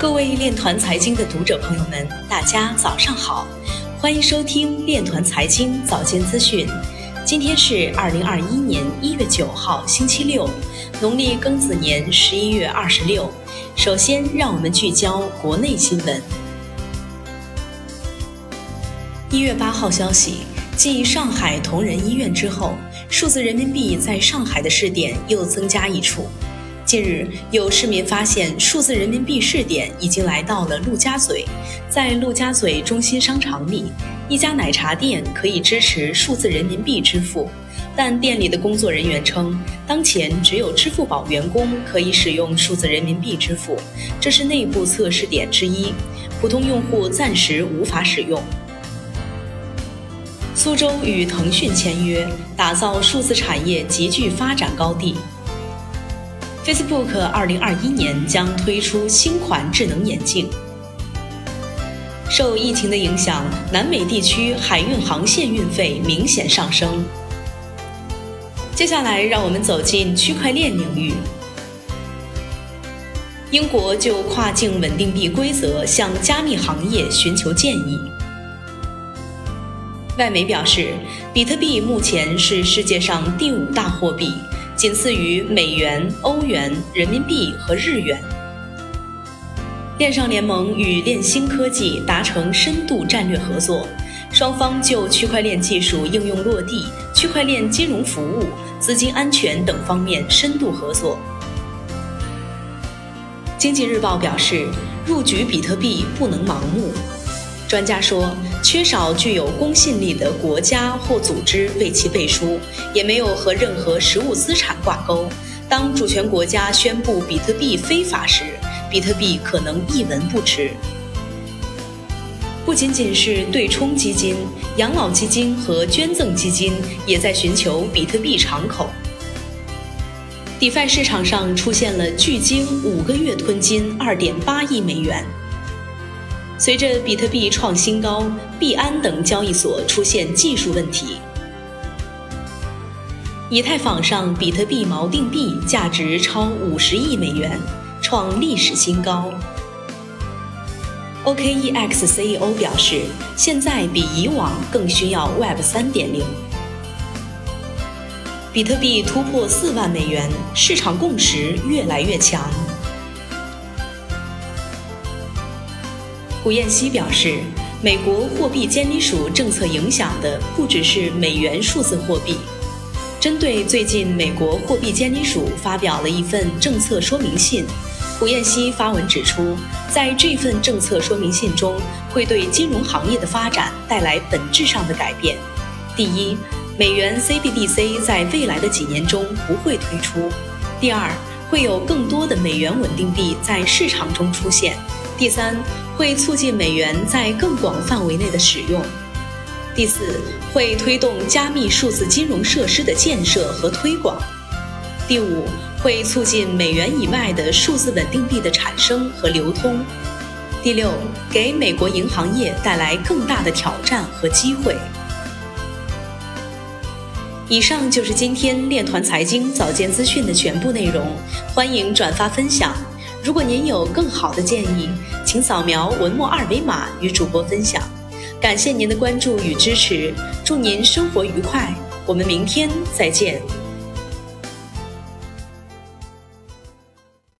各位链团财经的读者朋友们，大家早上好，欢迎收听链团财经早间资讯。今天是二零二一年一月九号，星期六，农历庚子年十一月二十六。首先，让我们聚焦国内新闻。一月八号消息，继上海同仁医院之后，数字人民币在上海的试点又增加一处。近日，有市民发现数字人民币试点已经来到了陆家嘴。在陆家嘴中心商场里，一家奶茶店可以支持数字人民币支付，但店里的工作人员称，当前只有支付宝员工可以使用数字人民币支付，这是内部测试点之一，普通用户暂时无法使用。苏州与腾讯签约，打造数字产业极具发展高地。Facebook 二零二一年将推出新款智能眼镜。受疫情的影响，南美地区海运航线运费明显上升。接下来，让我们走进区块链领域。英国就跨境稳定币规则向加密行业寻求建议。外媒表示，比特币目前是世界上第五大货币。仅次于美元、欧元、人民币和日元。链上联盟与链星科技达成深度战略合作，双方就区块链技术应用落地、区块链金融服务、资金安全等方面深度合作。经济日报表示，入局比特币不能盲目。专家说，缺少具有公信力的国家或组织为其背书，也没有和任何实物资产挂钩。当主权国家宣布比特币非法时，比特币可能一文不值。不仅仅是对冲基金、养老基金和捐赠基金也在寻求比特币敞口。DeFi 市场上出现了距今五个月吞金二点八亿美元。随着比特币创新高，币安等交易所出现技术问题。以太坊上比特币锚定币价值超五十亿美元，创历史新高。OKEX CEO 表示，现在比以往更需要 Web 三点零。比特币突破四万美元，市场共识越来越强。胡彦希表示，美国货币监理署政策影响的不只是美元数字货币。针对最近美国货币监理署发表了一份政策说明信，胡彦希发文指出，在这份政策说明信中，会对金融行业的发展带来本质上的改变。第一，美元 CBDC 在未来的几年中不会推出；第二，会有更多的美元稳定币在市场中出现；第三。会促进美元在更广范围内的使用。第四，会推动加密数字金融设施的建设和推广。第五，会促进美元以外的数字稳定币的产生和流通。第六，给美国银行业带来更大的挑战和机会。以上就是今天链团财经早间资讯的全部内容，欢迎转发分享。如果您有更好的建议，请扫描文末二维码与主播分享。感谢您的关注与支持，祝您生活愉快，我们明天再见。